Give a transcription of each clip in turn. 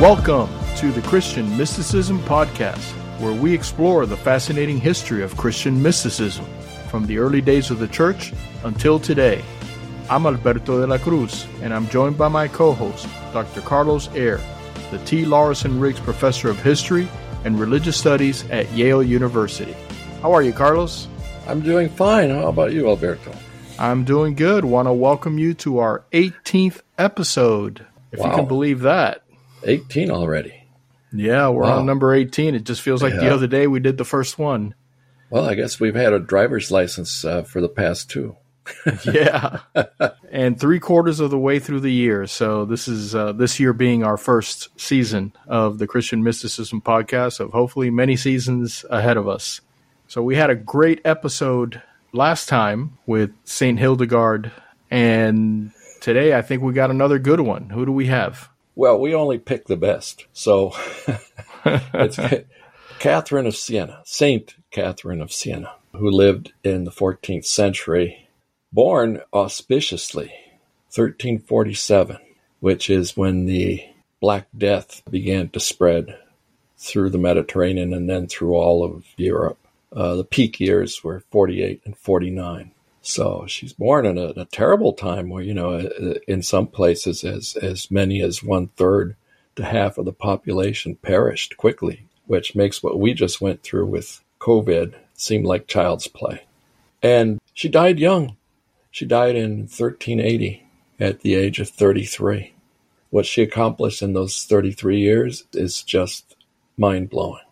Welcome to the Christian Mysticism Podcast, where we explore the fascinating history of Christian mysticism from the early days of the church until today. I'm Alberto de la Cruz, and I'm joined by my co host, Dr. Carlos Eire, the T. Lawrence Riggs Professor of History and Religious Studies at Yale University. How are you, Carlos? I'm doing fine. How about you, Alberto? I'm doing good. Want to welcome you to our 18th episode, if wow. you can believe that. 18 already. Yeah, we're wow. on number 18. It just feels like yeah. the other day we did the first one. Well, I guess we've had a driver's license uh, for the past two. yeah, and three quarters of the way through the year. So this is uh, this year being our first season of the Christian Mysticism podcast. Of hopefully many seasons ahead of us. So we had a great episode last time with Saint Hildegard, and today I think we got another good one. Who do we have? Well, we only pick the best. So it's Catherine of Siena, Saint Catherine of Siena, who lived in the 14th century, born auspiciously 1347, which is when the Black Death began to spread through the Mediterranean and then through all of Europe. Uh, the peak years were 48 and 49. So she's born in a, a, terrible time where, you know, uh, in some places, as, as many as one third to half of the population perished quickly, which makes what we just went through with COVID seem like child's play. And she died young. She died in 1380 at the age of 33. What she accomplished in those 33 years is just mind blowing.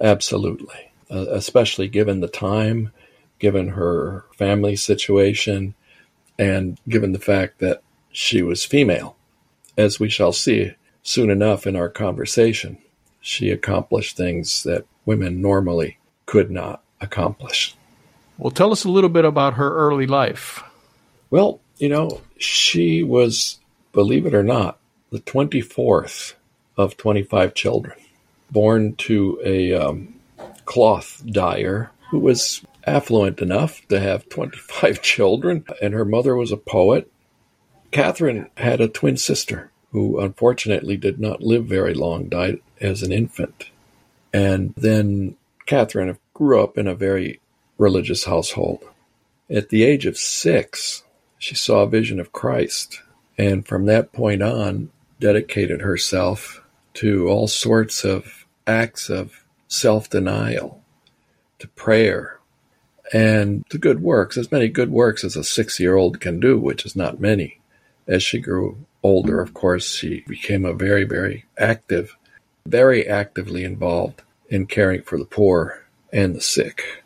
Absolutely. Uh, especially given the time given her family situation and given the fact that she was female. As we shall see soon enough in our conversation, she accomplished things that women normally could not accomplish. Well, tell us a little bit about her early life. Well, you know, she was, believe it or not, the 24th of 25 children, born to a um, cloth dyer who was affluent enough to have 25 children, and her mother was a poet. Catherine had a twin sister who unfortunately did not live very long, died as an infant. And then Catherine grew up in a very religious household. At the age of six, she saw a vision of Christ, and from that point on, dedicated herself to all sorts of acts of self denial, to prayer, and the good works, as many good works as a six year old can do, which is not many. As she grew older, of course, she became a very, very active, very actively involved in caring for the poor and the sick.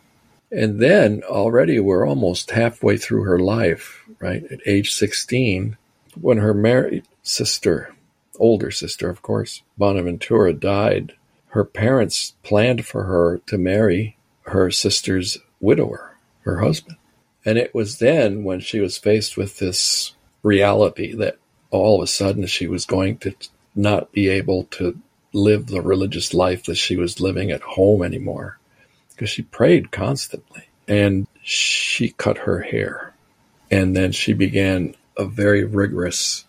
And then already we're almost halfway through her life, right? At age 16, when her married sister, older sister, of course, Bonaventura died, her parents planned for her to marry her sister's widower, her husband. And it was then when she was faced with this reality that all of a sudden she was going to not be able to live the religious life that she was living at home anymore because she prayed constantly and she cut her hair. And then she began a very rigorous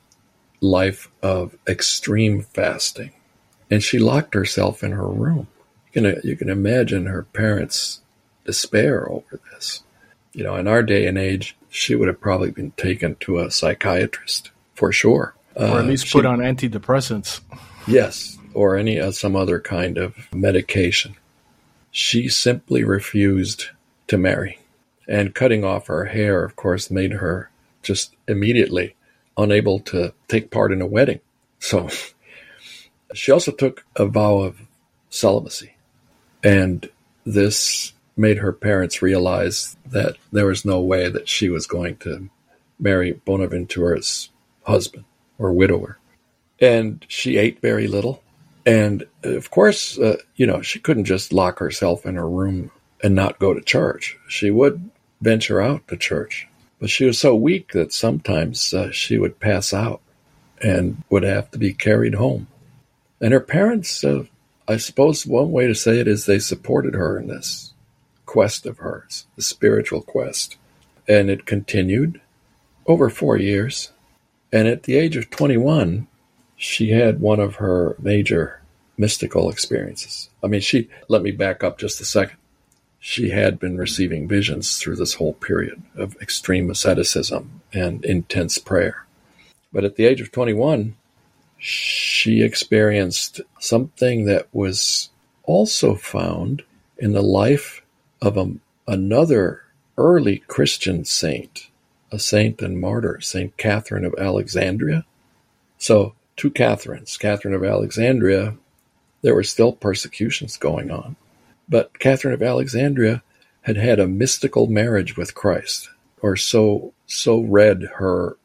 life of extreme fasting. And she locked herself in her room. You can, you can imagine her parents despair over this. You know, in our day and age, she would have probably been taken to a psychiatrist for sure, or at least uh, put on antidepressants. Yes, or any uh, some other kind of medication. She simply refused to marry, and cutting off her hair, of course, made her just immediately unable to take part in a wedding. So she also took a vow of celibacy, and this made her parents realize that there was no way that she was going to marry Bonaventura's husband or widower. And she ate very little. And of course, uh, you know, she couldn't just lock herself in her room and not go to church. She would venture out to church, but she was so weak that sometimes uh, she would pass out and would have to be carried home. And her parents, uh, I suppose one way to say it is they supported her in this quest of hers, the spiritual quest. And it continued over four years. And at the age of 21, she had one of her major mystical experiences. I mean, she, let me back up just a second. She had been receiving visions through this whole period of extreme asceticism and intense prayer. But at the age of 21, she experienced something that was also found in the life of another early Christian saint, a saint and martyr, Saint Catherine of Alexandria. So, two Catherines, Catherine of Alexandria, there were still persecutions going on. But Catherine of Alexandria had had a mystical marriage with Christ, or so so read her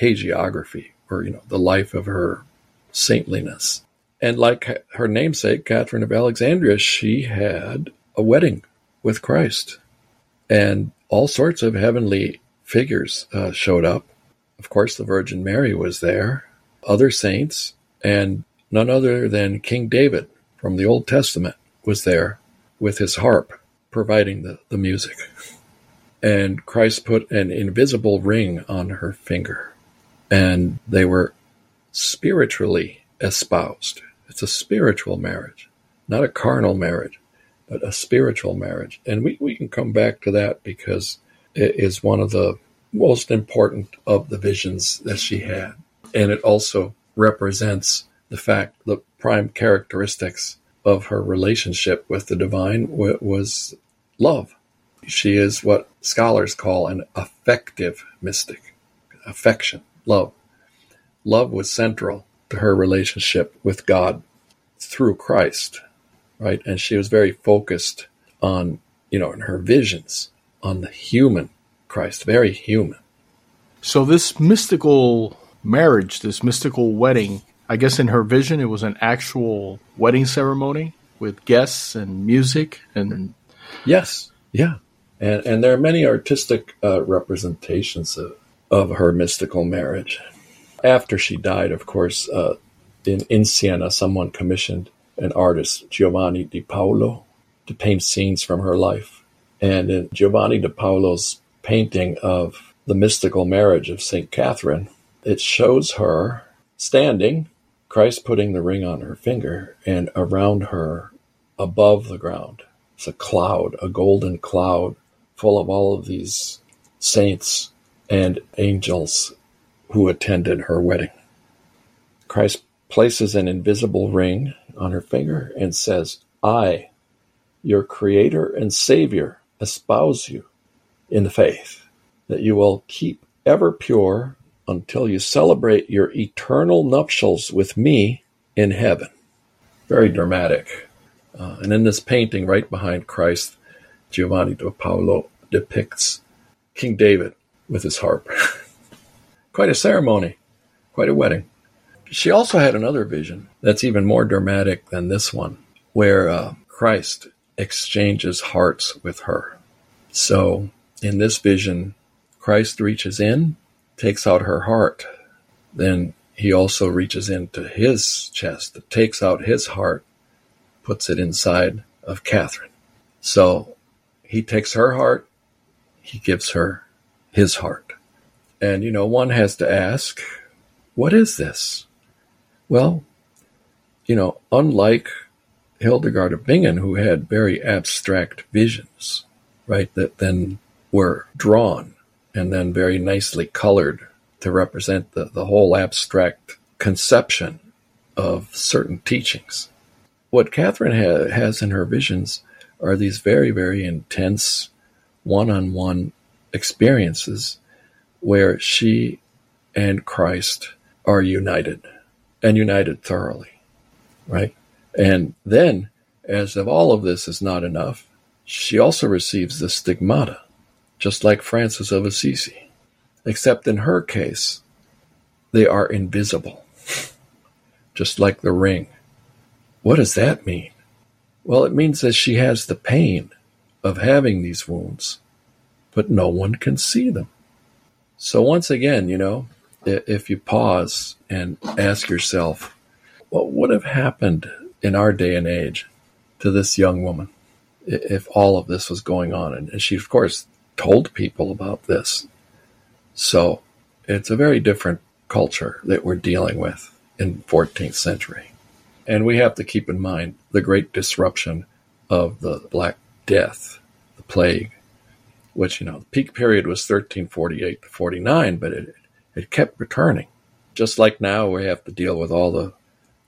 hagiography, or you know, the life of her saintliness. And like her namesake, Catherine of Alexandria, she had a wedding with Christ and all sorts of heavenly figures uh, showed up. Of course, the Virgin Mary was there, other saints, and none other than King David from the Old Testament was there with his harp providing the, the music. And Christ put an invisible ring on her finger, and they were spiritually espoused. It's a spiritual marriage, not a carnal marriage but a spiritual marriage. And we, we can come back to that because it is one of the most important of the visions that she had. And it also represents the fact, the prime characteristics of her relationship with the divine was love. She is what scholars call an affective mystic. Affection, love. Love was central to her relationship with God through Christ right? And she was very focused on, you know, in her visions on the human Christ, very human. So this mystical marriage, this mystical wedding, I guess in her vision it was an actual wedding ceremony with guests and music and yes, yeah, and and there are many artistic uh, representations of, of her mystical marriage. After she died, of course, uh, in in Siena, someone commissioned an artist, Giovanni di Paolo, to paint scenes from her life. And in Giovanni di Paolo's painting of the mystical marriage of St. Catherine, it shows her standing, Christ putting the ring on her finger, and around her, above the ground, is a cloud, a golden cloud full of all of these saints and angels who attended her wedding. Christ places an invisible ring on her finger and says, I, your Creator and Savior, espouse you in the faith, that you will keep ever pure until you celebrate your eternal nuptials with me in heaven. Very dramatic. Uh, and in this painting, right behind Christ, Giovanni da Paolo depicts King David with his harp. quite a ceremony, quite a wedding. She also had another vision that's even more dramatic than this one, where uh, Christ exchanges hearts with her. So in this vision, Christ reaches in, takes out her heart. Then he also reaches into his chest, takes out his heart, puts it inside of Catherine. So he takes her heart, he gives her his heart. And, you know, one has to ask, what is this? Well, you know, unlike Hildegard of Bingen, who had very abstract visions, right, that then were drawn and then very nicely colored to represent the, the whole abstract conception of certain teachings. What Catherine ha- has in her visions are these very, very intense one on one experiences where she and Christ are united and united thoroughly, right? And then, as if all of this is not enough, she also receives the stigmata, just like Francis of Assisi, except in her case, they are invisible, just like the ring. What does that mean? Well, it means that she has the pain of having these wounds, but no one can see them. So, once again, you know, if you pause and ask yourself, what would have happened in our day and age to this young woman if all of this was going on? And she, of course, told people about this. So it's a very different culture that we're dealing with. in 14th century. And we have to keep in mind the great disruption of the Black Death, the plague, which, you know, the peak period was 1348 to 49, but it, it kept returning. Just like now, we have to deal with all the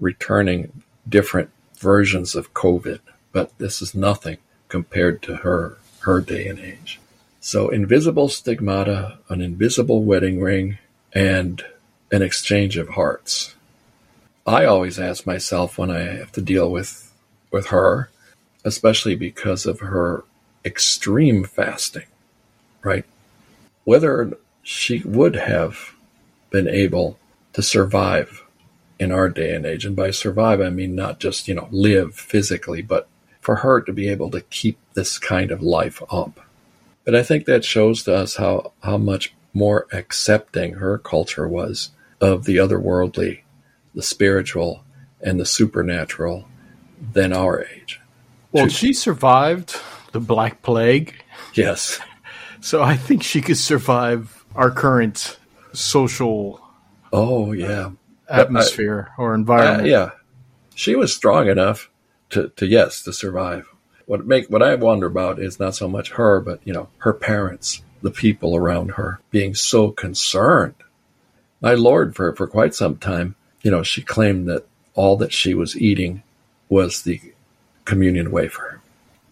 returning different versions of COVID, but this is nothing compared to her her day and age. So invisible stigmata, an invisible wedding ring, and an exchange of hearts. I always ask myself when I have to deal with with her, especially because of her extreme fasting, right? Whether she would have been able to survive in our day and age. And by survive, I mean not just, you know, live physically, but for her to be able to keep this kind of life up. But I think that shows to us how, how much more accepting her culture was of the otherworldly, the spiritual, and the supernatural than our age. Well, she survived the Black Plague. Yes. So I think she could survive our current social Oh yeah, atmosphere I, or environment. Uh, yeah, she was strong enough to, to yes to survive. What make what I wonder about is not so much her, but you know her parents, the people around her, being so concerned. My lord, for for quite some time, you know, she claimed that all that she was eating was the communion wafer.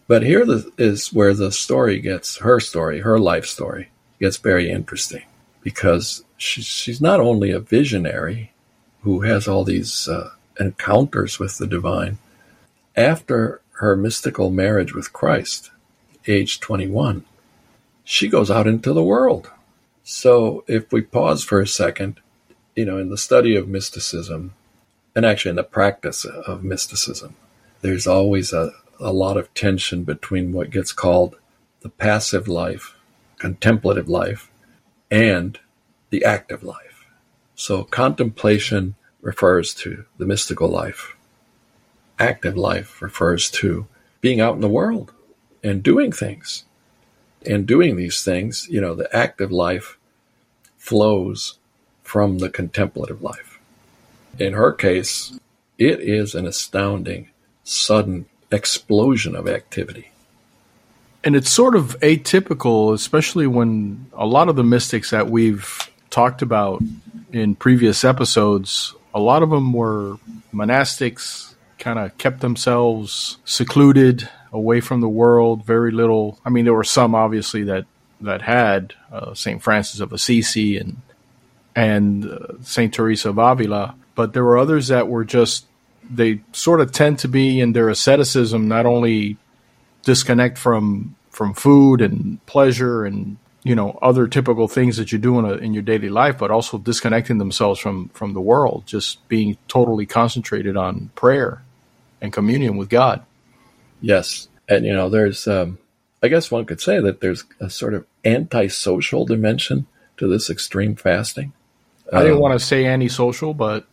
But here is where the story gets her story, her life story gets very interesting because she's, she's not only a visionary who has all these uh, encounters with the divine. After her mystical marriage with Christ, age 21, she goes out into the world. So if we pause for a second, you know, in the study of mysticism, and actually in the practice of mysticism, there's always a, a lot of tension between what gets called the passive life, contemplative life, and the active life. So contemplation refers to the mystical life. Active life refers to being out in the world and doing things. And doing these things, you know, the active life flows from the contemplative life. In her case, it is an astounding, sudden explosion of activity. And it's sort of atypical, especially when a lot of the mystics that we've talked about in previous episodes, a lot of them were monastics, kind of kept themselves secluded away from the world, very little. I mean, there were some obviously that that had uh, Saint Francis of Assisi and and uh, Saint Teresa of Avila, but there were others that were just they sort of tend to be in their asceticism not only disconnect from from food and pleasure and you know other typical things that you do in, a, in your daily life, but also disconnecting themselves from from the world, just being totally concentrated on prayer and communion with God. Yes, and you know, there's, um, I guess one could say that there's a sort of antisocial dimension to this extreme fasting. I didn't um, want to say antisocial, but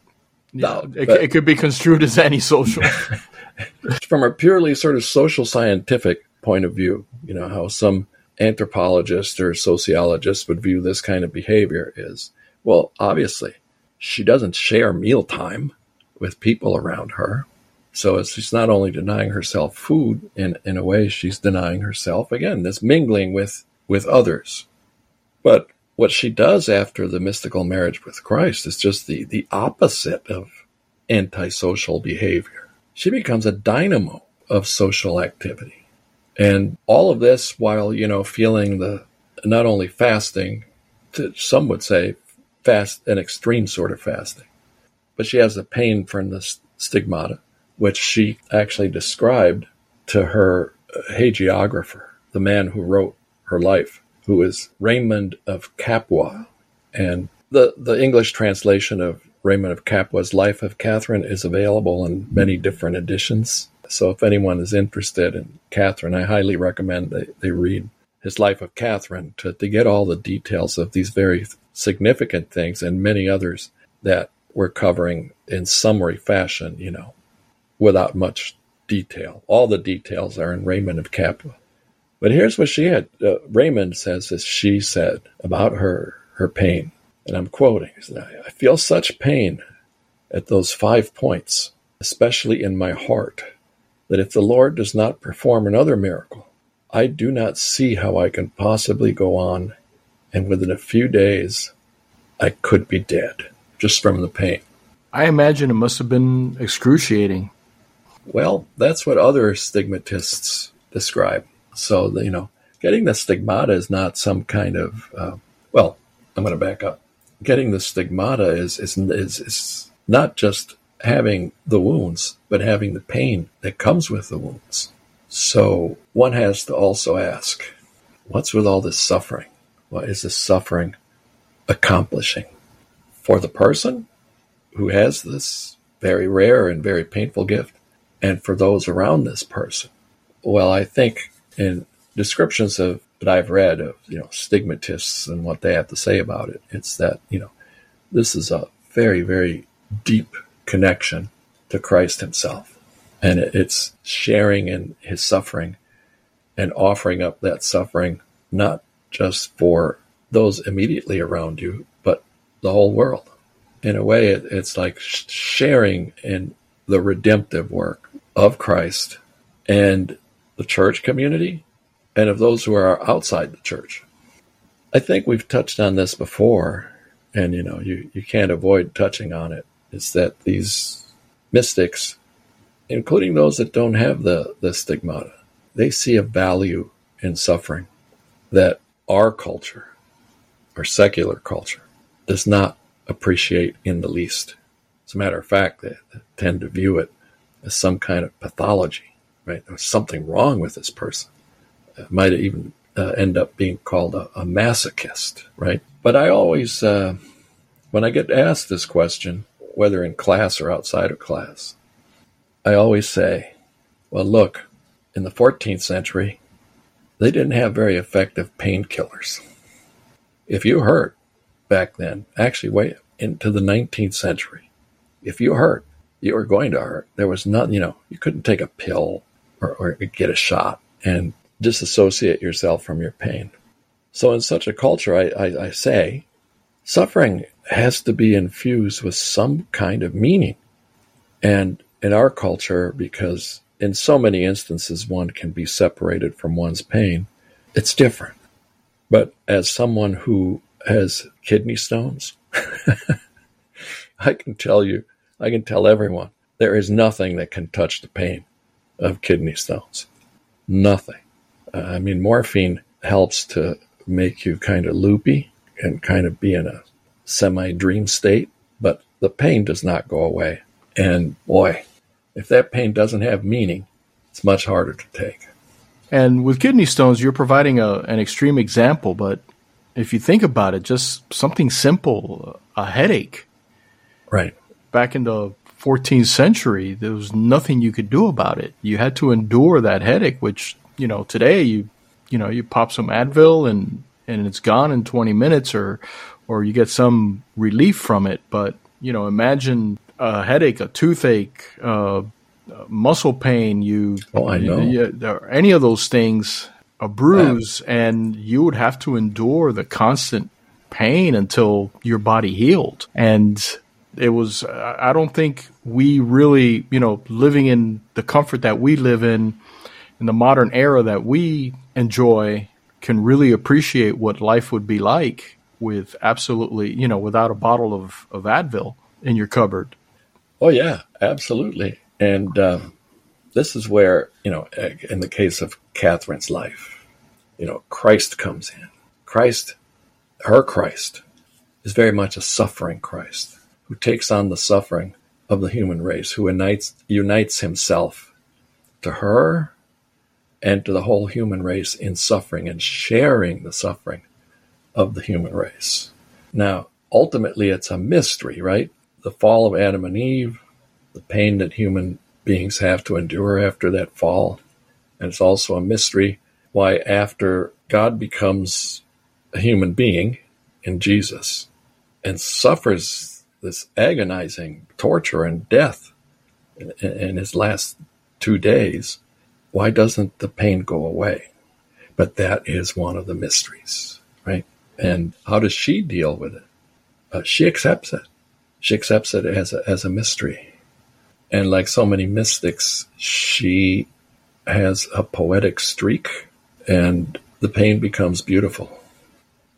no, it, but, it could be construed as antisocial. from a purely sort of social scientific point of view, you know, how some anthropologists or sociologists would view this kind of behavior is well, obviously, she doesn't share mealtime with people around her. So she's not only denying herself food in, in a way, she's denying herself again, this mingling with, with others. But what she does after the mystical marriage with Christ is just the, the opposite of antisocial behavior. She becomes a dynamo of social activity. And all of this while, you know, feeling the not only fasting, some would say fast, an extreme sort of fasting, but she has the pain from the stigmata, which she actually described to her uh, hagiographer, the man who wrote her life, who is Raymond of Capua. And the, the English translation of Raymond of Capua's Life of Catherine is available in many different editions. So if anyone is interested in Catherine, I highly recommend they, they read his life of Catherine to, to get all the details of these very significant things and many others that we're covering in summary fashion, you know, without much detail. All the details are in Raymond of Capua. But here's what she had. Uh, Raymond says, as she said about her, her pain, and I'm quoting, I feel such pain at those five points, especially in my heart, that if the Lord does not perform another miracle, I do not see how I can possibly go on, and within a few days, I could be dead just from the pain. I imagine it must have been excruciating. Well, that's what other stigmatists describe. So, you know, getting the stigmata is not some kind of, uh, well, I'm going to back up. Getting the stigmata is, is, is, is not just having the wounds, but having the pain that comes with the wounds. So one has to also ask, what's with all this suffering? What is this suffering accomplishing? For the person who has this very rare and very painful gift, and for those around this person. Well, I think in descriptions of that I've read of you know stigmatists and what they have to say about it, it's that you know this is a very very deep connection to Christ Himself, and it's sharing in His suffering and offering up that suffering not just for those immediately around you, but the whole world. In a way, it's like sharing in the redemptive work of Christ and the church community and of those who are outside the church. I think we've touched on this before, and you know, you, you can't avoid touching on it. Is that these mystics, including those that don't have the, the stigmata, they see a value in suffering that our culture, our secular culture, does not appreciate in the least. As a matter of fact, they tend to view it as some kind of pathology, right? There's something wrong with this person It might even uh, end up being called a, a, masochist, right? But I always, uh, when I get asked this question, whether in class or outside of class, I always say, well, look, in the 14th century, they didn't have very effective painkillers. If you hurt back then, actually, way into the 19th century, if you hurt, you were going to hurt. There was nothing, you know, you couldn't take a pill or, or get a shot and disassociate yourself from your pain. So, in such a culture, I, I, I say suffering has to be infused with some kind of meaning. And in our culture, because in so many instances one can be separated from one's pain, it's different. But as someone who has kidney stones, I can tell you, I can tell everyone, there is nothing that can touch the pain of kidney stones. Nothing. I mean, morphine helps to make you kind of loopy and kind of be in a semi dream state, but the pain does not go away. And boy, if that pain doesn't have meaning, it's much harder to take. And with kidney stones, you're providing a, an extreme example, but if you think about it, just something simple, a headache. Right. Back in the 14th century, there was nothing you could do about it. You had to endure that headache, which you know, today you you know you pop some Advil and and it's gone in 20 minutes, or or you get some relief from it. But you know, imagine a headache, a toothache, uh, muscle pain. You oh, I know. You, any of those things, a bruise, yeah. and you would have to endure the constant pain until your body healed. And it was, I don't think we really, you know, living in the comfort that we live in in the modern era that we enjoy can really appreciate what life would be like with absolutely, you know, without a bottle of, of Advil in your cupboard. Oh, yeah, absolutely. And um, this is where, you know, in the case of Catherine's life, you know, Christ comes in. Christ, her Christ, is very much a suffering Christ who takes on the suffering of the human race, who unites, unites himself to her and to the whole human race in suffering and sharing the suffering of the human race. Now, ultimately, it's a mystery, right? The fall of Adam and Eve, the pain that human beings have to endure after that fall. And it's also a mystery why, after God becomes a human being in Jesus and suffers this agonizing torture and death in, in his last two days, why doesn't the pain go away? But that is one of the mysteries, right? And how does she deal with it? Uh, she accepts it. She accepts it as a, as a mystery. And like so many mystics, she has a poetic streak and the pain becomes beautiful.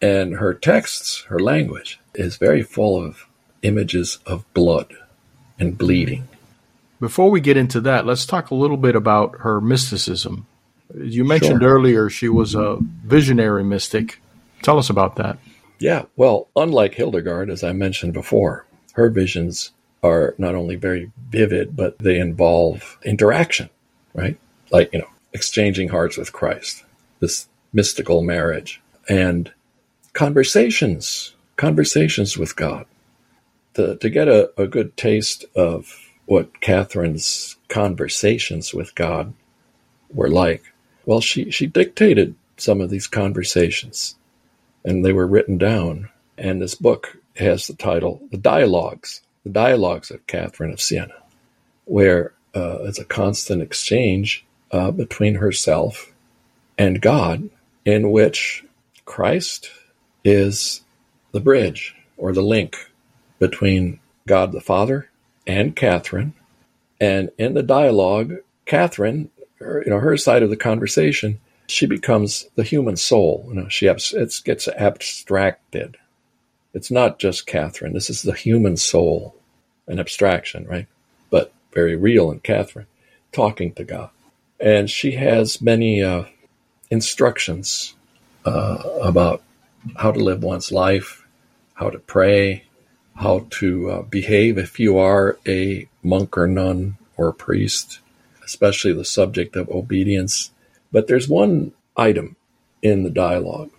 And her texts, her language, is very full of images of blood and bleeding. Before we get into that, let's talk a little bit about her mysticism. You mentioned Sure. earlier she was a visionary mystic. Tell us about that. Yeah, well, unlike Hildegard, as I mentioned before, her visions are not only very vivid, but they involve interaction, right? Like, you know, exchanging hearts with Christ, this mystical marriage, and conversations, conversations with God. To, to get a, a good taste of what Catherine's conversations with God were like, well, she, she dictated some of these conversations and they were written down. And this book has the title The Dialogues, The Dialogues of Catherine of Siena, where uh, it's a constant exchange uh, between herself and God, in which Christ is the bridge or the link between God the Father and Catherine. And in the dialogue, Catherine, her, you know, her side of the conversation, she becomes the human soul. You know, she abs- it gets abstracted. It's not just Catherine. This is the human soul, an abstraction, right? But very real in Catherine, talking to God. And she has many uh, instructions uh, about how to live one's life, how to pray, how to uh, behave if you are a monk or nun or priest, especially the subject of obedience. But there's one item in the dialogue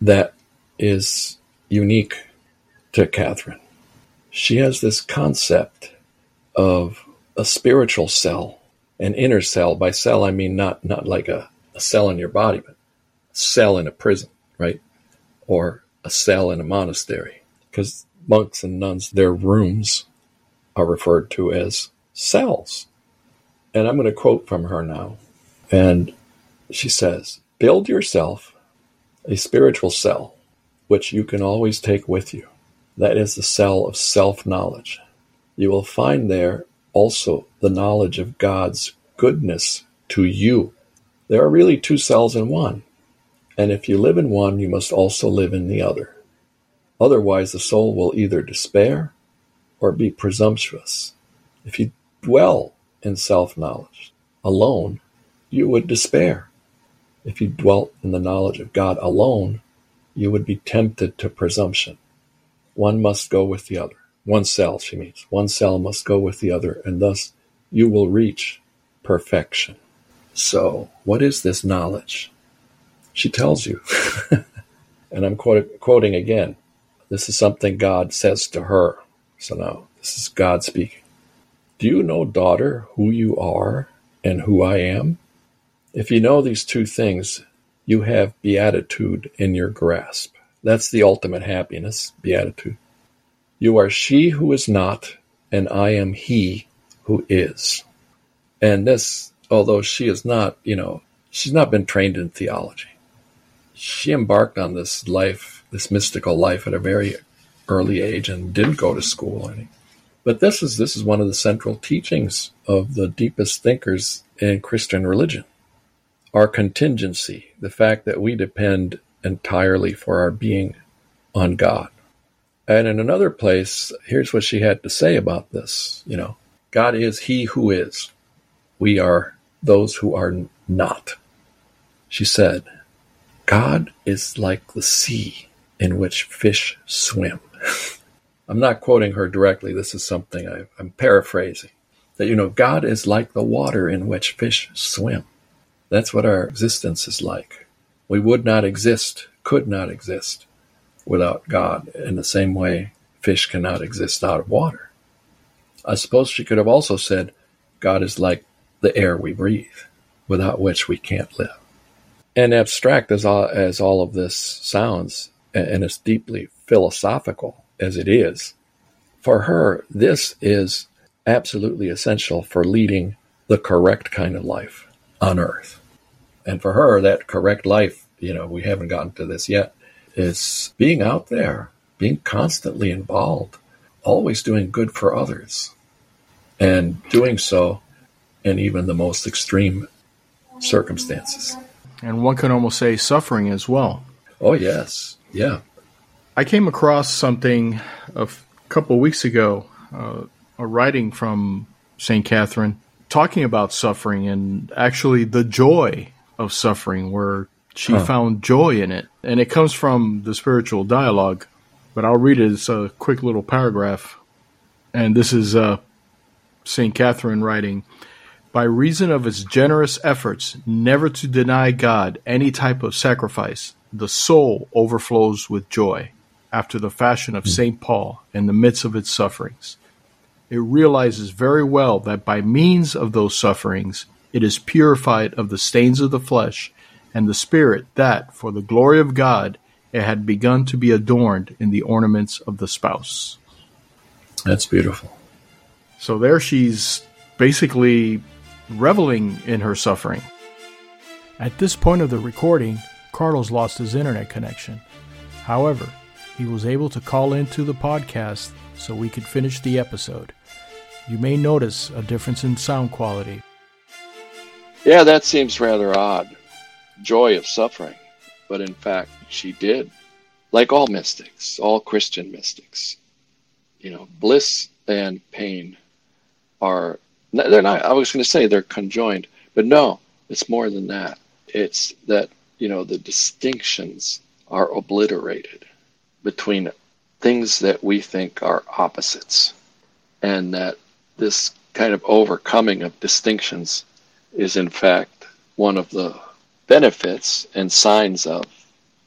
that is unique to Catherine. She has this concept of a spiritual cell, an inner cell. By cell, I mean not, not like a, a cell in your body, but a cell in a prison, right? Or a cell in a monastery. Because monks and nuns, their rooms are referred to as cells. And I'm going to quote from her now. And she says, Build yourself a spiritual cell, which you can always take with you. That is the cell of self knowledge. You will find there also the knowledge of God's goodness to you. There are really two cells in one. And if you live in one, you must also live in the other. Otherwise, the soul will either despair or be presumptuous. If you dwell in self knowledge alone, you would despair. If you dwelt in the knowledge of God alone, you would be tempted to presumption. One must go with the other. One cell, she means. One cell must go with the other, and thus you will reach perfection. So, what is this knowledge? She tells you. and I'm quote- quoting again. This is something God says to her. So now, this is God speaking. Do you know, daughter, who you are and who I am? If you know these two things, you have beatitude in your grasp. That's the ultimate happiness, beatitude. You are she who is not, and I am he who is. And this, although she is not, you know, she's not been trained in theology. She embarked on this life, this mystical life at a very early age and didn't go to school or anything. But this is this is one of the central teachings of the deepest thinkers in Christian religion. Our contingency, the fact that we depend entirely for our being on God. And in another place, here's what she had to say about this. You know, God is he who is. We are those who are not. She said, God is like the sea in which fish swim. I'm not quoting her directly. This is something I, I'm paraphrasing. That, you know, God is like the water in which fish swim. That's what our existence is like. We would not exist, could not exist without God in the same way fish cannot exist out of water. I suppose she could have also said, God is like the air we breathe, without which we can't live. And abstract as all, as all of this sounds, and as deeply philosophical as it is, for her, this is absolutely essential for leading the correct kind of life on earth. And for her, that correct life, you know, we haven't gotten to this yet, is being out there, being constantly involved always doing good for others and doing so in even the most extreme circumstances. And one can almost say suffering as well. Oh, yes. Yeah. I came across something a f- couple weeks ago, uh, a writing from St. Catherine talking about suffering and actually the joy of suffering, where she huh. found joy in it. And it comes from the spiritual dialogue, but I'll read it. It's a quick little paragraph. And this is uh, St. Catherine writing By reason of its generous efforts never to deny God any type of sacrifice, the soul overflows with joy, after the fashion of hmm. St. Paul in the midst of its sufferings. It realizes very well that by means of those sufferings it is purified of the stains of the flesh and the spirit that, for the glory of God, it had begun to be adorned in the ornaments of the spouse. That's beautiful. So there she's basically reveling in her suffering. At this point of the recording, Carlos lost his internet connection. However, he was able to call into the podcast so we could finish the episode. You may notice a difference in sound quality. Yeah, that seems rather odd. Joy of suffering. But in fact, she did. Like all mystics, all Christian mystics. You know, bliss and pain are, they're not, I was going to say they're conjoined, but no, it's more than that. It's that, you know, the distinctions are obliterated between things that we think are opposites and that this kind of overcoming of distinctions is in fact one of the benefits and signs of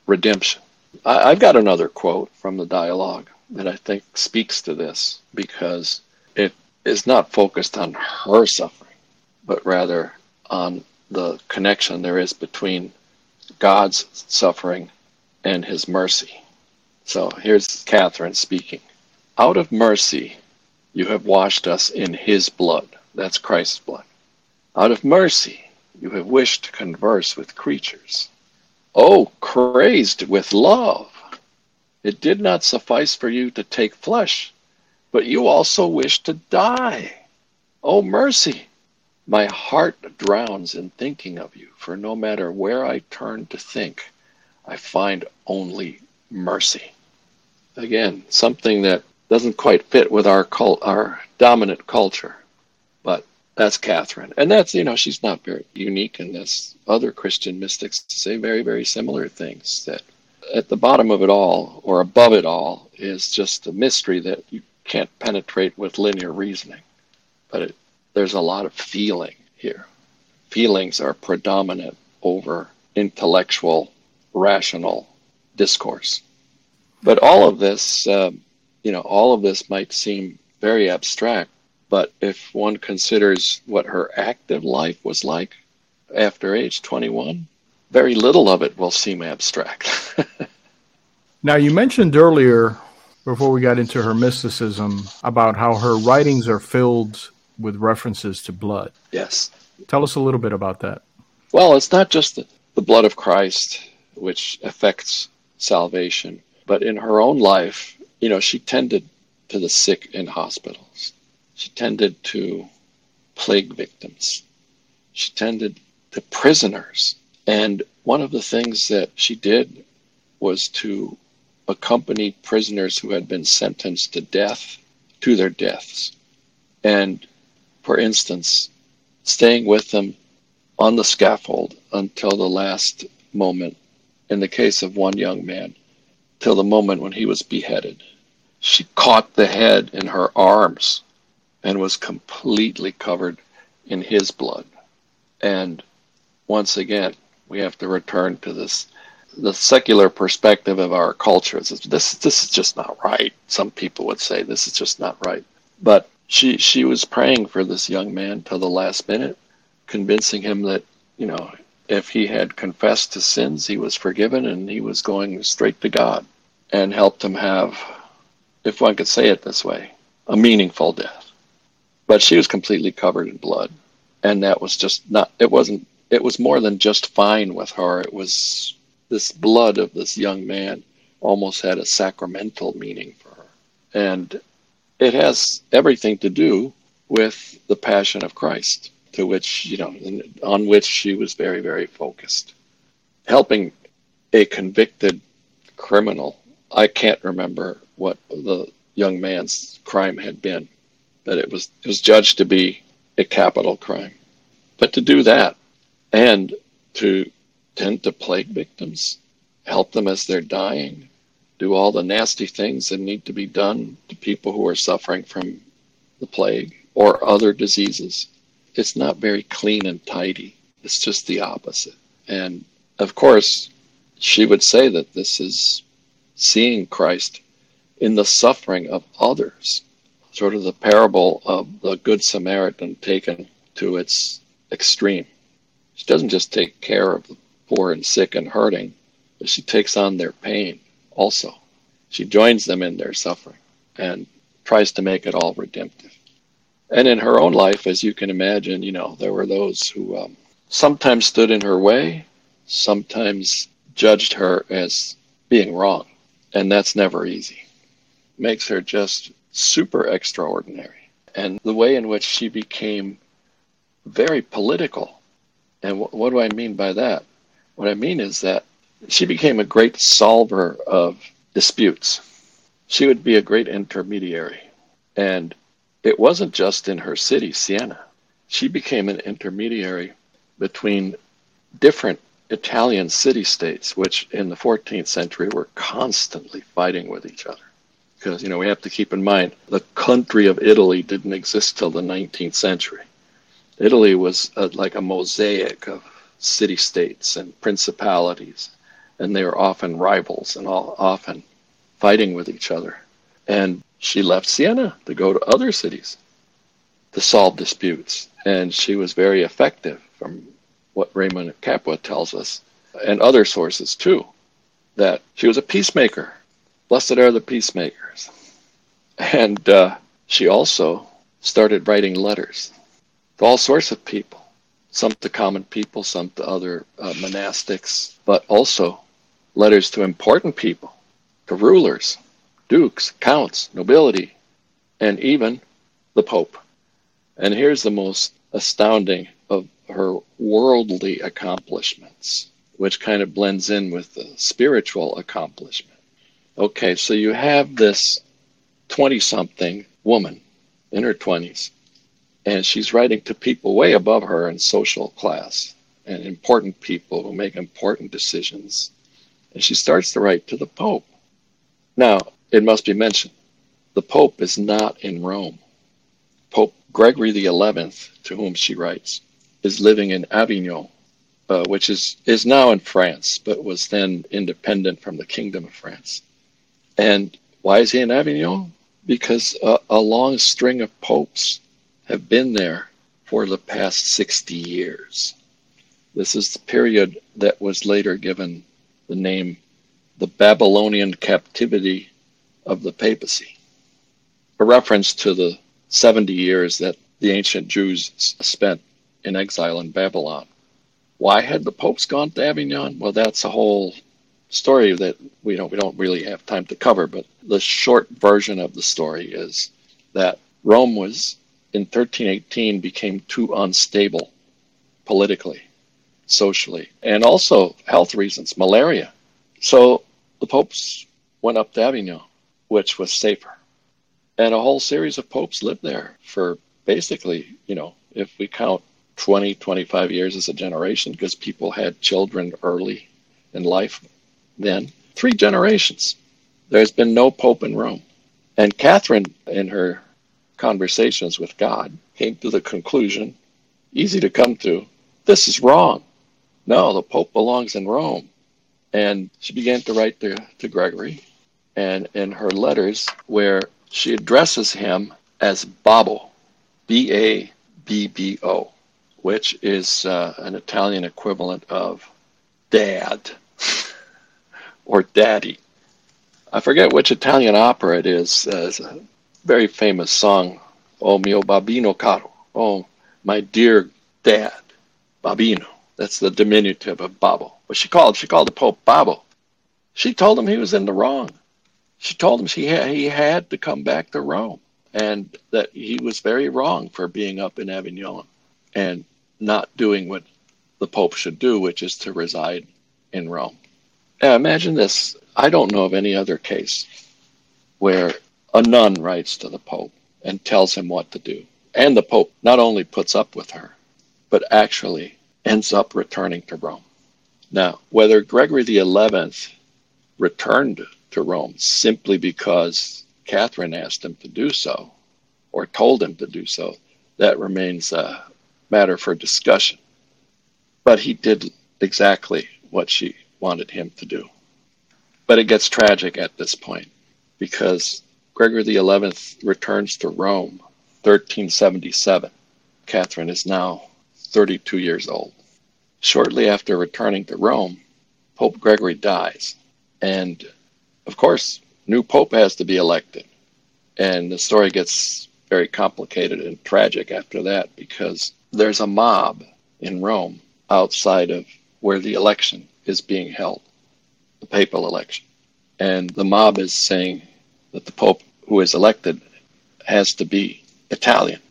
redemption. I, have got another quote from the dialogue that I think speaks to this because it is not focused on her suffering, but rather on the connection there is between God's suffering and his mercy. So here's Catherine speaking. Out of mercy, you have washed us in his blood. That's Christ's blood. Out of mercy, you have wished to converse with creatures. Oh, crazed with love! It did not suffice for you to take flesh, but you also wished to die. Oh, mercy! My heart drowns in thinking of you, for no matter where I turn to think, I find only mercy. Again, something that doesn't quite fit with our cult, our dominant culture. But that's Catherine, and that's you know she's not very unique in this. Other Christian mystics say very very similar things. That at the bottom of it all, or above it all, is just a mystery that you can't penetrate with linear reasoning. But it, there's a lot of feeling here. Feelings are predominant over intellectual, rational discourse. But all of this, um, you know, all of this might seem very abstract, but if one considers what her active life was like after age 21, very little of it will seem abstract. now, you mentioned earlier, before we got into her mysticism, about how her writings are filled with references to blood. Yes. Tell us a little bit about that. Well, it's not just the, the blood of Christ which affects salvation, but in her own life, you know, she tended to the sick in hospitals. She tended to plague victims. She tended to prisoners. And one of the things that she did was to accompany prisoners who had been sentenced to death to their deaths. And, for instance, staying with them on the scaffold until the last moment. In the case of one young man, till the moment when he was beheaded. She caught the head in her arms and was completely covered in his blood. And once again, we have to return to this the secular perspective of our culture. This this is just not right. Some people would say this is just not right. But she she was praying for this young man till the last minute, convincing him that you know if he had confessed his sins, he was forgiven and he was going straight to God and helped him have, if one could say it this way, a meaningful death. But she was completely covered in blood. And that was just not, it wasn't, it was more than just fine with her. It was this blood of this young man almost had a sacramental meaning for her. And it has everything to do with the passion of Christ, to which, you know, on which she was very, very focused. Helping a convicted criminal. I can't remember what the young man's crime had been, but it was, it was judged to be a capital crime. But to do that and to tend to plague victims, help them as they're dying, do all the nasty things that need to be done to people who are suffering from the plague or other diseases. It's not very clean and tidy. It's just the opposite. And of course, she would say that this is seeing Christ in the suffering of others, sort of the parable of the Good Samaritan taken to its extreme. She doesn't just take care of the poor and sick and hurting, but she takes on their pain also. She joins them in their suffering and tries to make it all redemptive. And in her own life, as you can imagine, you know, there were those who um, sometimes stood in her way, sometimes judged her as being wrong. And that's never easy. Makes her just super extraordinary. And the way in which she became very political. And wh- what do I mean by that? What I mean is that she became a great solver of disputes. She would be a great intermediary. And it wasn't just in her city, Siena. She became an intermediary between different Italian city states, which in the 14th century were constantly fighting with each other. Because, you know, we have to keep in mind the country of Italy didn't exist till the 19th century. Italy was a, like a mosaic of city states and principalities, and they were often rivals and all, often fighting with each other. And she left Siena to go to other cities to solve disputes, and she was very effective from what Raymond Capua tells us, and other sources too, that she was a peacemaker. Blessed are the peacemakers. And uh, she also started writing letters to all sorts of people, some to common people, some to other uh, monastics, but also letters to important people, to rulers, dukes, counts, nobility, and even the Pope. And here's the most astounding of her worldly accomplishments, which kind of blends in with the spiritual accomplishment. Okay, so you have this 20 something woman in her 20s, and she's writing to people way above her in social class and important people who make important decisions. And she starts to write to the Pope. Now, it must be mentioned, the Pope is not in Rome. Pope Gregory XI, to whom she writes, is living in Avignon, uh, which is, is now in France, but was then independent from the Kingdom of France. And why is he in Avignon? Because a, a long string of popes have been there for the past 60 years. This is the period that was later given the name the Babylonian captivity of the papacy, a reference to the 70 years that the ancient Jews spent in exile in Babylon. Why had the popes gone to Avignon? Well, that's a whole story that we don't we don't really have time to cover. But the short version of the story is that Rome was in 1318 became too unstable politically, socially, and also health reasons, malaria. So the popes went up to Avignon, which was safer. And a whole series of popes lived there for basically, you know, if we count 20, 25 years as a generation because people had children early in life then. Three generations. There's been no pope in Rome. And Catherine, in her conversations with God, came to the conclusion, easy to come to, this is wrong. No, the pope belongs in Rome. And she began to write to, to Gregory, and in her letters, where she addresses him as Babbo, B A B B O which is uh, an Italian equivalent of dad or daddy. I forget which Italian opera it is. Uh, it's a very famous song, O mio babbino caro. Oh, my dear dad, babbino. That's the diminutive of Babbo. But she called she called the Pope Babbo. She told him he was in the wrong. She told him she had, he had to come back to Rome and that he was very wrong for being up in Avignon and not doing what the Pope should do, which is to reside in Rome. Now, imagine this. I don't know of any other case where a nun writes to the Pope and tells him what to do. And the Pope not only puts up with her, but actually ends up returning to Rome. Now, whether Gregory XI returned to Rome simply because Catherine asked him to do so or told him to do so, that remains a matter for discussion. But he did exactly what she wanted him to do. But it gets tragic at this point because Gregory XI returns to Rome 1377. Catherine is now 32 years old. Shortly after returning to Rome, Pope Gregory dies. And of course, new pope has to be elected. And the story gets very complicated and tragic after that because there's a mob in Rome outside of where the election is being held, the papal election. And the mob is saying that the pope who is elected has to be Italian.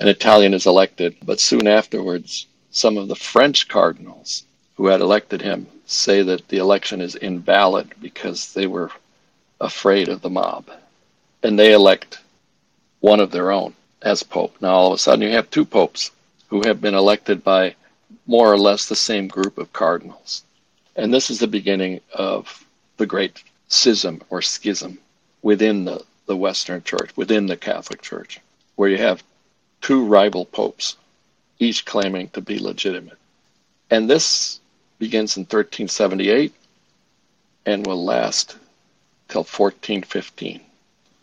An Italian is elected, but soon afterwards, some of the French cardinals who had elected him say that the election is invalid because they were afraid of the mob. And they elect one of their own as pope. Now, all of a sudden, you have two popes who have been elected by more or less the same group of cardinals. And this is the beginning of the great schism or schism within the, the Western Church, within the Catholic Church, where you have two rival popes, each claiming to be legitimate. And this begins in 1378 and will last till 1415.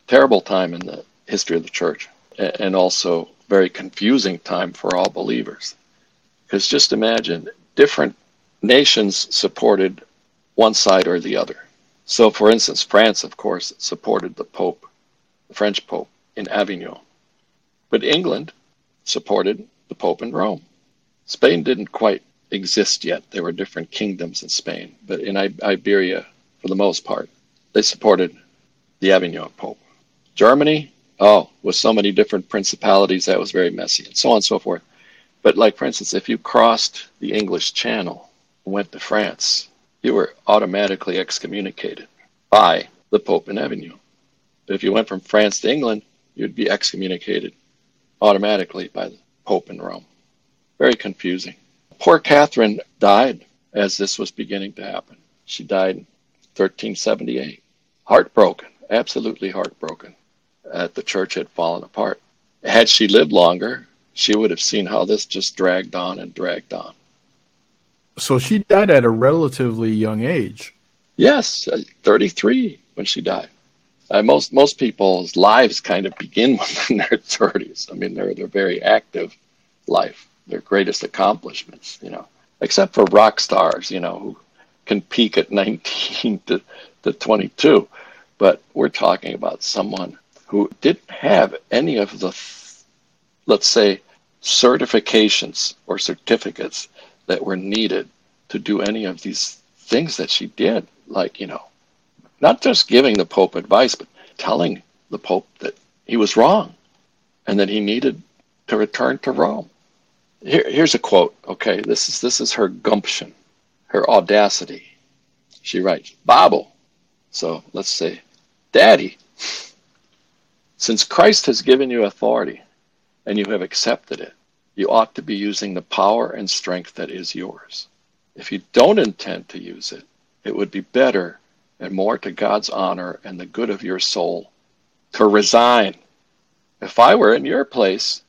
Terrible time in the history of the church, and also very confusing time for all believers. Because just imagine different nations supported one side or the other. So, for instance, France, of course, supported the Pope, the French Pope in Avignon. But England supported the Pope in Rome. Spain didn't quite exist yet. There were different kingdoms in Spain, but in Iberia, for the most part, they supported the Avignon Pope. Germany, oh, with so many different principalities, that was very messy, and so on and so forth. But, like, for instance, if you crossed the English Channel and went to France, you were automatically excommunicated by the Pope in Avignon. But if you went from France to England, you'd be excommunicated automatically by the Pope in Rome. Very confusing. Poor Catherine died as this was beginning to happen. She died in 1378. Heartbroken, absolutely heartbroken. That the church had fallen apart. Had she lived longer, she would have seen how this just dragged on and dragged on. So she died at a relatively young age. Yes, uh, 33 when she died. Uh, most most people's lives kind of begin in their 30s. I mean, they're they're very active life their greatest accomplishments, you know, except for rock stars, you know, who can peak at 19 to, to 22. But we're talking about someone who didn't have any of the, let's say, certifications or certificates that were needed to do any of these things that she did. Like, you know, not just giving the Pope advice, but telling the Pope that he was wrong and that he needed to return to Rome. Here, here's a quote. Okay, this is this is her gumption, her audacity. She writes, "Babbo." So let's say, "Daddy." Since Christ has given you authority, and you have accepted it, you ought to be using the power and strength that is yours. If you don't intend to use it, it would be better and more to God's honor and the good of your soul to resign. If I were in your place,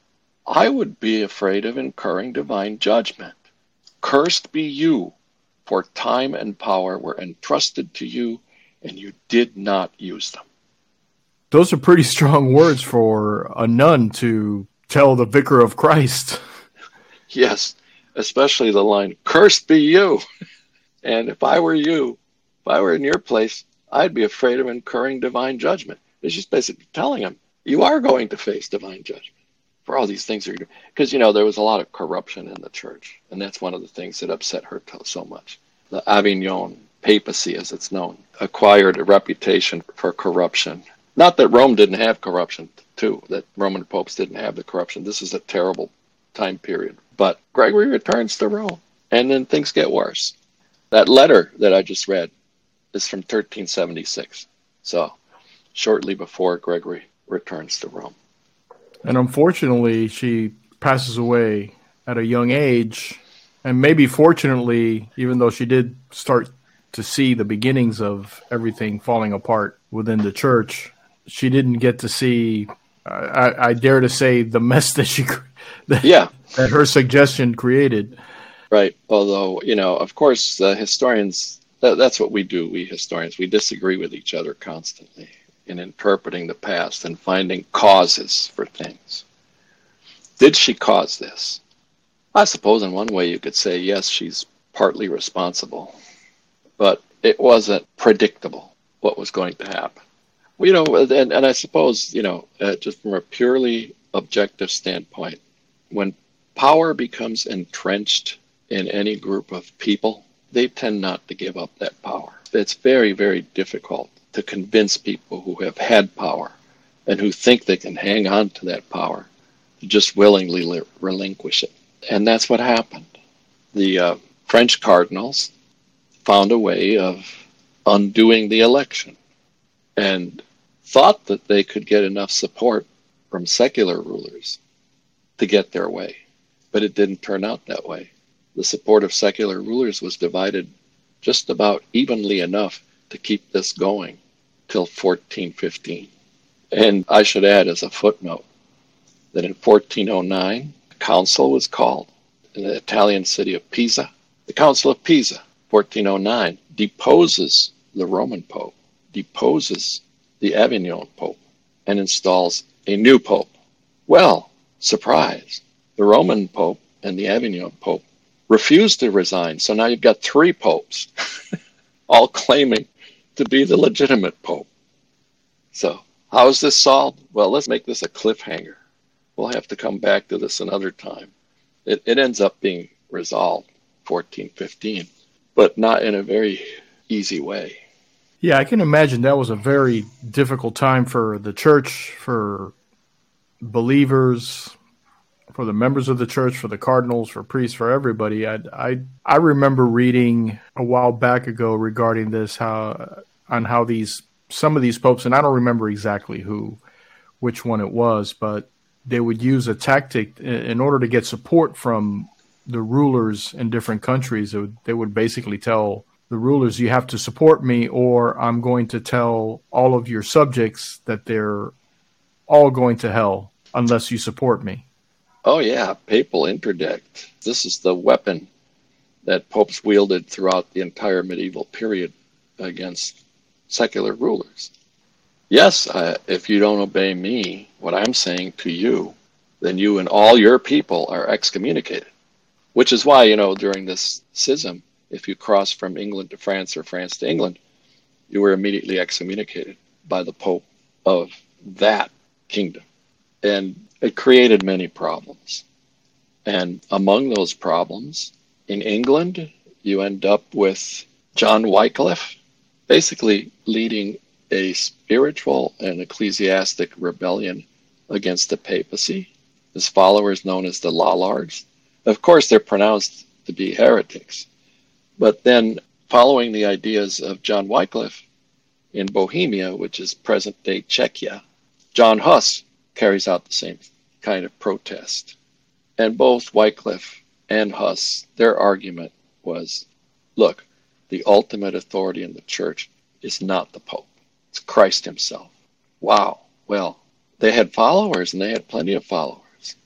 I would be afraid of incurring divine judgment. Cursed be you, for time and power were entrusted to you, and you did not use them. Those are pretty strong words for a nun to tell the vicar of Christ. Yes, especially the line, Cursed be you. And if I were you, if I were in your place, I'd be afraid of incurring divine judgment. It's just basically telling him, You are going to face divine judgment for all these things are because you know there was a lot of corruption in the church and that's one of the things that upset her so much the avignon papacy as it's known acquired a reputation for corruption Not that Rome didn't have corruption too, that Roman popes didn't have the corruption. This is a terrible time period. But Gregory returns to Rome, and then things get worse. That letter that I just read is from 1376. So, shortly before Gregory returns to Rome. And unfortunately, she passes away at a young age. And maybe fortunately, even though she did start to see the beginnings of everything falling apart within the church, she didn't get to see, I, I dare to say, the mess that she, that, yeah, that her suggestion created. Right. Although, you know, of course, the historians, that, that's what we do, we historians. We disagree with each other constantly in interpreting the past and finding causes for things. Did she cause this? I suppose in one way you could say, yes, she's partly responsible, but it wasn't predictable what was going to happen. You know, and, and I suppose, you know, uh, just from a purely objective standpoint, when power becomes entrenched in any group of people, they tend not to give up that power. It's very, very difficult to convince people who have had power and who think they can hang on to that power to just willingly relinquish it. And that's what happened. The uh, French cardinals found a way of undoing the election and thought that they could get enough support from secular rulers to get their way. But it didn't turn out that way the support of secular rulers was divided just about evenly enough to keep this going till 1415. And I should add as a footnote that in 1409, a council was called in the Italian city of Pisa. The Council of Pisa, 1409, deposes the Roman Pope, deposes the Avignon Pope, and installs a new Pope. Well, surprise, the Roman Pope and the Avignon Pope refused to resign. So now you've got three popes, all claiming to be the legitimate pope. So, how is this solved? Well, let's make this a cliffhanger. We'll have to come back to this another time. It, it ends up being resolved 1415, but not in a very easy way. Yeah, I can imagine that was a very difficult time for the church, for believers, for the members of the church, for the cardinals, for priests, for everybody. I, I, I remember reading a while back ago regarding this, how on how these some of these popes, and I don't remember exactly who, which one it was, but they would use a tactic in order to get support from the rulers in different countries. Would, they would basically tell the rulers, "You have to support me, or I'm going to tell all of your subjects that they're all going to hell unless you support me." Oh, yeah, papal interdict. This is the weapon that popes wielded throughout the entire medieval period against secular rulers. Yes, uh, if you don't obey me, what I'm saying to you, then you and all your people are excommunicated. Which is why, you know, during this schism, if you cross from England to France or France to England, you were immediately excommunicated by the Pope of that kingdom. And it created many problems. And among those problems, in England, you end up with John Wycliffe basically leading a spiritual and ecclesiastic rebellion against the papacy. His followers, known as the Lollards, of course, they're pronounced to be heretics. But then, following the ideas of John Wycliffe in Bohemia, which is present day Czechia, John Huss carries out the same kind of protest. And both Wycliffe and Huss, their argument was look, the ultimate authority in the church is not the Pope, it's Christ Himself. Wow. Well, they had followers and they had plenty of followers,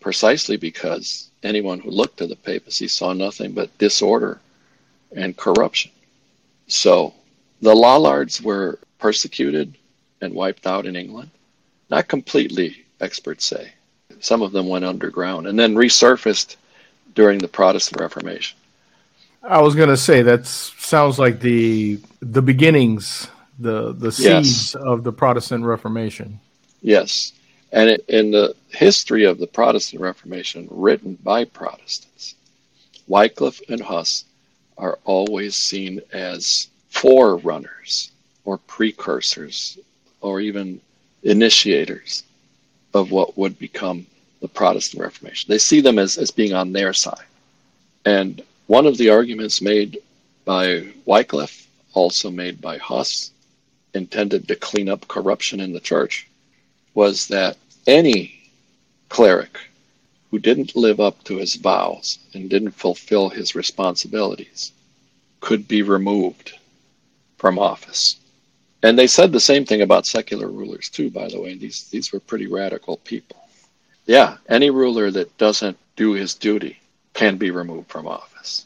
precisely because anyone who looked to the papacy saw nothing but disorder and corruption. So the Lollards were persecuted and wiped out in England. Not completely, experts say. Some of them went underground and then resurfaced during the Protestant Reformation. I was going to say that sounds like the the beginnings, the the seeds yes. of the Protestant Reformation. Yes, and it, in the history of the Protestant Reformation, written by Protestants, Wycliffe and Huss are always seen as forerunners or precursors or even initiators of what would become the Protestant Reformation. They see them as, as being on their side. And one of the arguments made by Wycliffe, also made by Huss, intended to clean up corruption in the church, was that any cleric who didn't live up to his vows and didn't fulfill his responsibilities could be removed from office. And they said the same thing about secular rulers too, by the way. These these were pretty radical people. Yeah, any ruler that doesn't do his duty can be removed from office.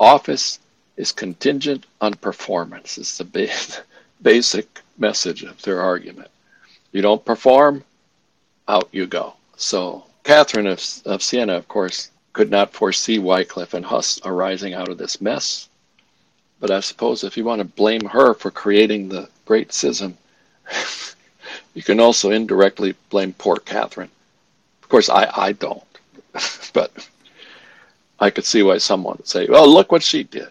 Office is contingent on performance. Is the ba- basic message of their argument. You don't perform, out you go. So Catherine of, of Siena, of course, could not foresee Wycliffe and Huss arising out of this mess. But I suppose if you want to blame her for creating the great schism, you can also indirectly blame poor Catherine. Of course, I, I don't. but I could see why someone would say, well, look what she did.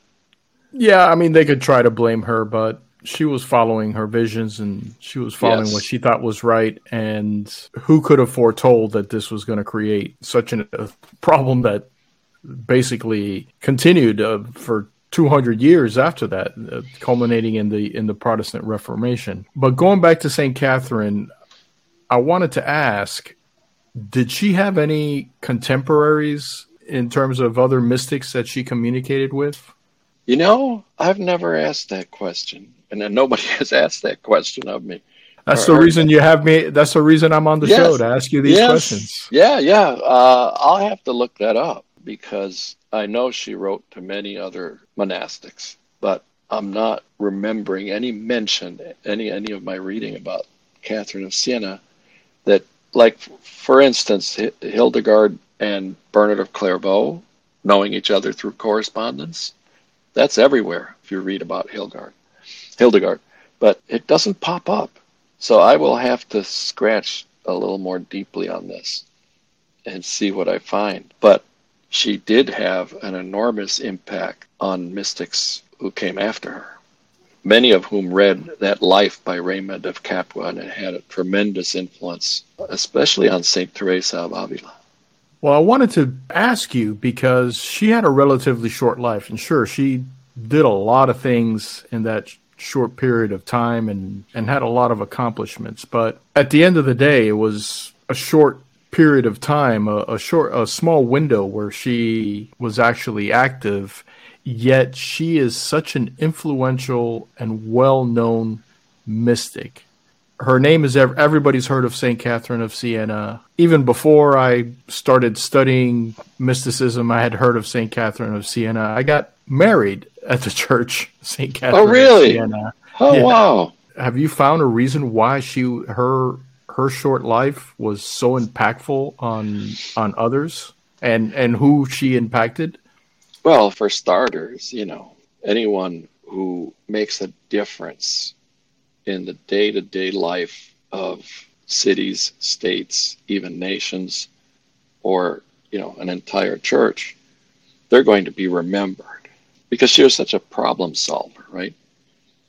Yeah, I mean, they could try to blame her, but she was following her visions and she was following yes. what she thought was right. And who could have foretold that this was going to create such an, a problem that basically continued uh, for 200 years after that, uh, culminating in the in the Protestant Reformation. But going back to Saint Catherine, I wanted to ask: Did she have any contemporaries in terms of other mystics that she communicated with? You know, I've never asked that question, and then nobody has asked that question of me. That's or, the reason you have me. That's the reason I'm on the yes, show to ask you these yes, questions. Yeah, yeah. Uh, I'll have to look that up because I know she wrote to many other monastics, but I'm not remembering any mention, any any of my reading hmm. about Catherine of Siena, that like for instance Hildegard and Bernard of Clairvaux knowing each other through correspondence. That's everywhere if you read about Hildegard. Hildegard, but it doesn't pop up. So I will have to scratch a little more deeply on this and see what I find. But she did have an enormous impact on mystics who came after her, many of whom read that life by Raymond of Capua and it had a tremendous influence, especially on St. Teresa of Avila. Well, I wanted to ask you because she had a relatively short life, and sure, she did a lot of things in that short period of time and, and had a lot of accomplishments. But at the end of the day, it was a short period of time, a, a short, a small window where she was actually active. Yet she is such an influential and well-known mystic her name is everybody's heard of Saint Catherine of Siena. Even before I started studying mysticism, I had heard of Saint Catherine of Siena. I got married at the church Saint Catherine. Oh, really? Oh, yeah. wow! Have you found a reason why she her her short life was so impactful on on others and and who she impacted? Well, for starters, you know, anyone who makes a difference in the day to day life of cities, states, even nations, or you know an entire church, they're going to be remembered because she was such a problem solver, right?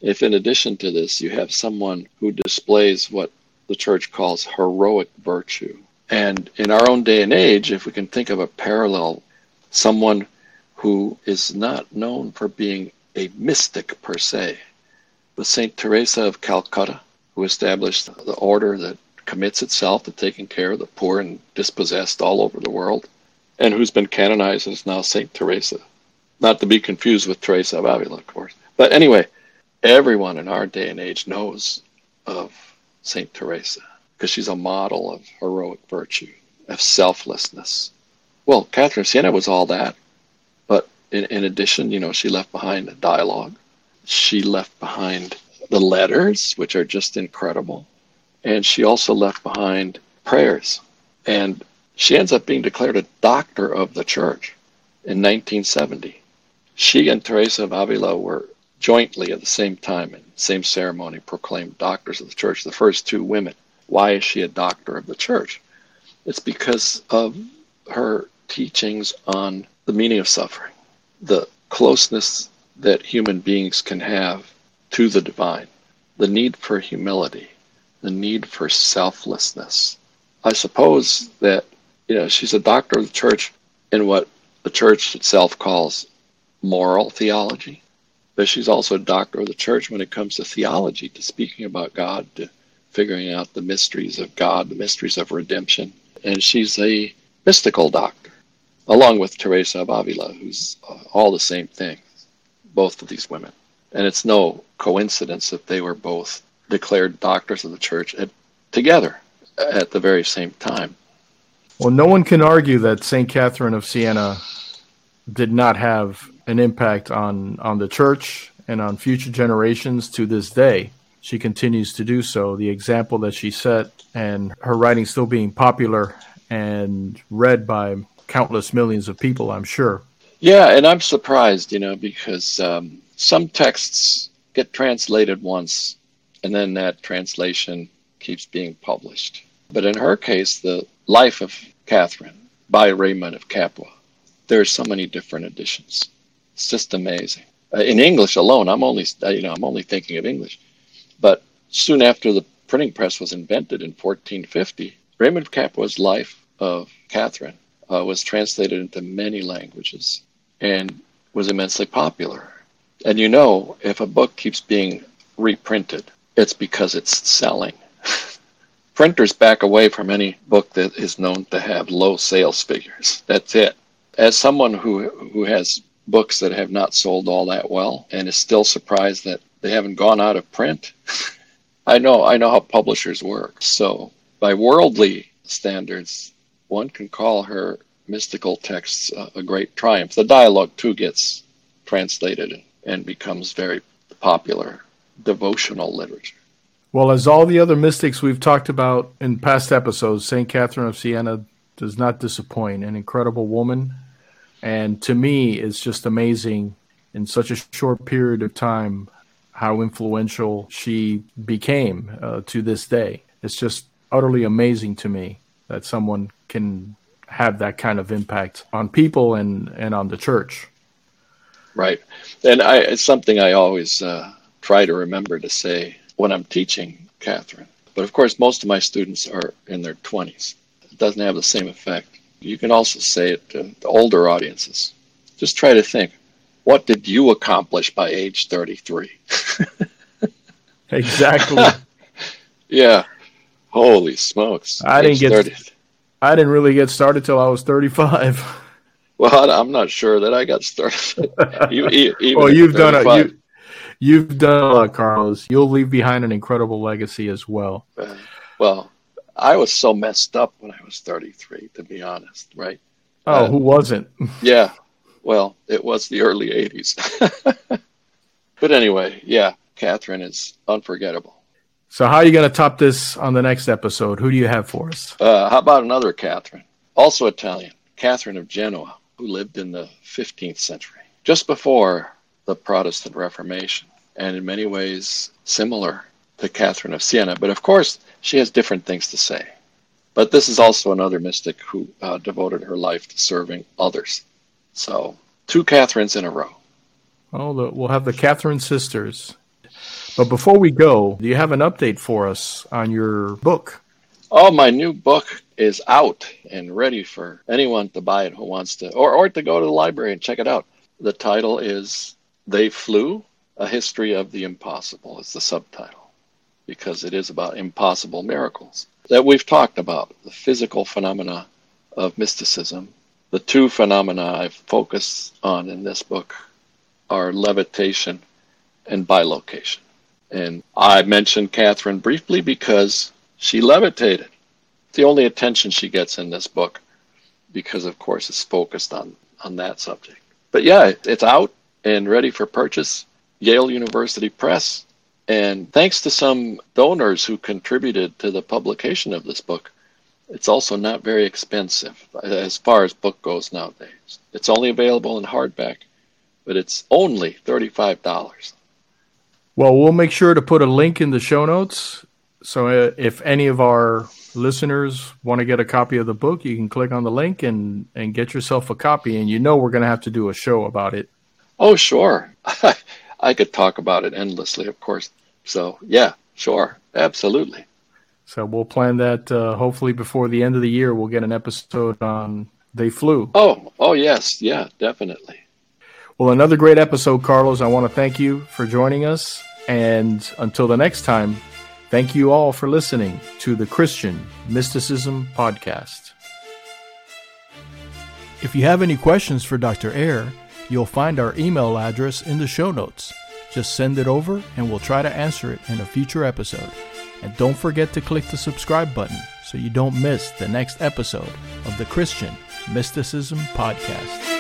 If in addition to this you have someone who displays what the church calls heroic virtue, and in our own day and age, if we can think of a parallel, someone who is not known for being a mystic per se, but St. Teresa of Calcutta, who established the order that commits itself to taking care of the poor and dispossessed all over the world, and who's been canonized as now St. Teresa. Not to be confused with Teresa of Avila, of course. But anyway, everyone in our day and age knows of St. Teresa because she's a model of heroic virtue, of selflessness. Well, Catherine of Siena was all that, but in, in addition, you know, she left behind a dialogue she left behind the letters, which are just incredible. And she also left behind prayers. And she ends up being declared a doctor of the church in 1970. She and Teresa of Avila were jointly at the same time in same ceremony proclaimed doctors of the church, the first two women. Why is she a doctor of the church? It's because of her teachings on the meaning of suffering, the closeness that human beings can have to the divine, the need for humility, the need for selflessness. I suppose that you know she's a doctor of the church in what the church itself calls moral theology, but she's also a doctor of the church when it comes to theology, to speaking about God, to figuring out the mysteries of God, the mysteries of redemption. And she's a mystical doctor, along with Teresa of Avila, who's uh, all the same thing, both of these women. And it's no coincidence that they were both declared doctors of the church at, together at the very same time. Well, no one can argue that St. Catherine of Siena did not have an impact on, on the church and on future generations to this day. She continues to do so. The example that she set and her writing still being popular and read by countless millions of people, I'm sure. Yeah, and I'm surprised, you know, because um, some texts get translated once and then that translation keeps being published. But in her case, the life of Catherine by Raymond of Capua, there are so many different editions. It's just amazing. Uh, in English alone, I'm only uh, you know I'm only thinking of English, but soon after the printing press was invented in 1450, Raymond Capua's life of Catherine uh, was translated into many languages and was immensely popular. And you know, if a book keeps being reprinted, it's because it's selling. Printers back away from any book that is known to have low sales figures. That's it. As someone who who has books that have not sold all that well and is still surprised that they haven't gone out of print, I know I know how publishers work. So by worldly standards, one can call her mystical texts a, great triumph. The dialogue too gets translated and becomes very popular devotional literature. Well, as all the other mystics we've talked about in past episodes, St. Catherine of Siena does not disappoint. An incredible woman. And to me, it's just amazing in such a short period of time how influential she became uh, to this day. It's just utterly amazing to me that someone can have that kind of impact on people and, and on the church. Right. And I, it's something I always uh, try to remember to say when I'm teaching Catherine. But of course, most of my students are in their 20s. It doesn't have the same effect. You can also say it to the older audiences. Just try to think what did you accomplish by age 33? exactly. yeah. Holy smokes. I didn't get 30. I didn't really get started till I was 35. Well, I'm not sure that I got started. you, even well, you've done a, you, You've done a lot, Carlos. You'll leave behind an incredible legacy as well. Uh, well, I was so messed up when I was 33, to be honest, right? Oh, uh, who wasn't? yeah. Well, it was the early 80s. but anyway, yeah, Catherine is unforgettable. So, how are you going to top this on the next episode? Who do you have for us? Uh, how about another Catherine, also Italian, Catherine of Genoa, who lived in the 15th century, just before the Protestant Reformation, and in many ways similar to Catherine of Siena. But of course, she has different things to say. But this is also another mystic who uh, devoted her life to serving others. So, two Catherines in a row. Oh, we'll have the Catherine sisters. But before we go, do you have an update for us on your book? Oh, my new book is out and ready for anyone to buy it who wants to, or, or to go to the library and check it out. The title is they Flew, A History of the Impossible is the subtitle, because it is about impossible miracles that we've talked about the physical phenomena of mysticism. The two phenomena I've focused on in this book are levitation and bilocation. And I mentioned Catherine briefly because she levitated. The only attention she gets in this book, because of course it's focused on, on that subject. But yeah, it's out and ready for purchase. Yale University Press. And thanks to some donors who contributed to the publication of this book, it's also not very expensive as far as book goes nowadays. It's only available in hardback, but it's only $35. Well, we'll make sure to put a link in the show notes. So uh, if any of our listeners want to get a copy of the book, you can click on the link and, and get yourself a copy. And you know we're going to have to do a show about it Oh, sure. I could talk about it endlessly, of course. So, yeah, sure. Absolutely. So we'll plan that. Uh, hopefully, before the end of the year, we'll get an episode on "They Flew." Oh, oh yes, yeah, definitely. Well, another great episode, Carlos. I want to thank you for joining us, and until the next time, thank you all for listening to the Christian Mysticism Podcast. If you have any questions for Dr. Eire, you'll find our email address in the show notes. Just send it over and we'll try to answer it in a future episode. And don't forget to click the subscribe button so you don't miss the next episode of the Christian Mysticism Podcast.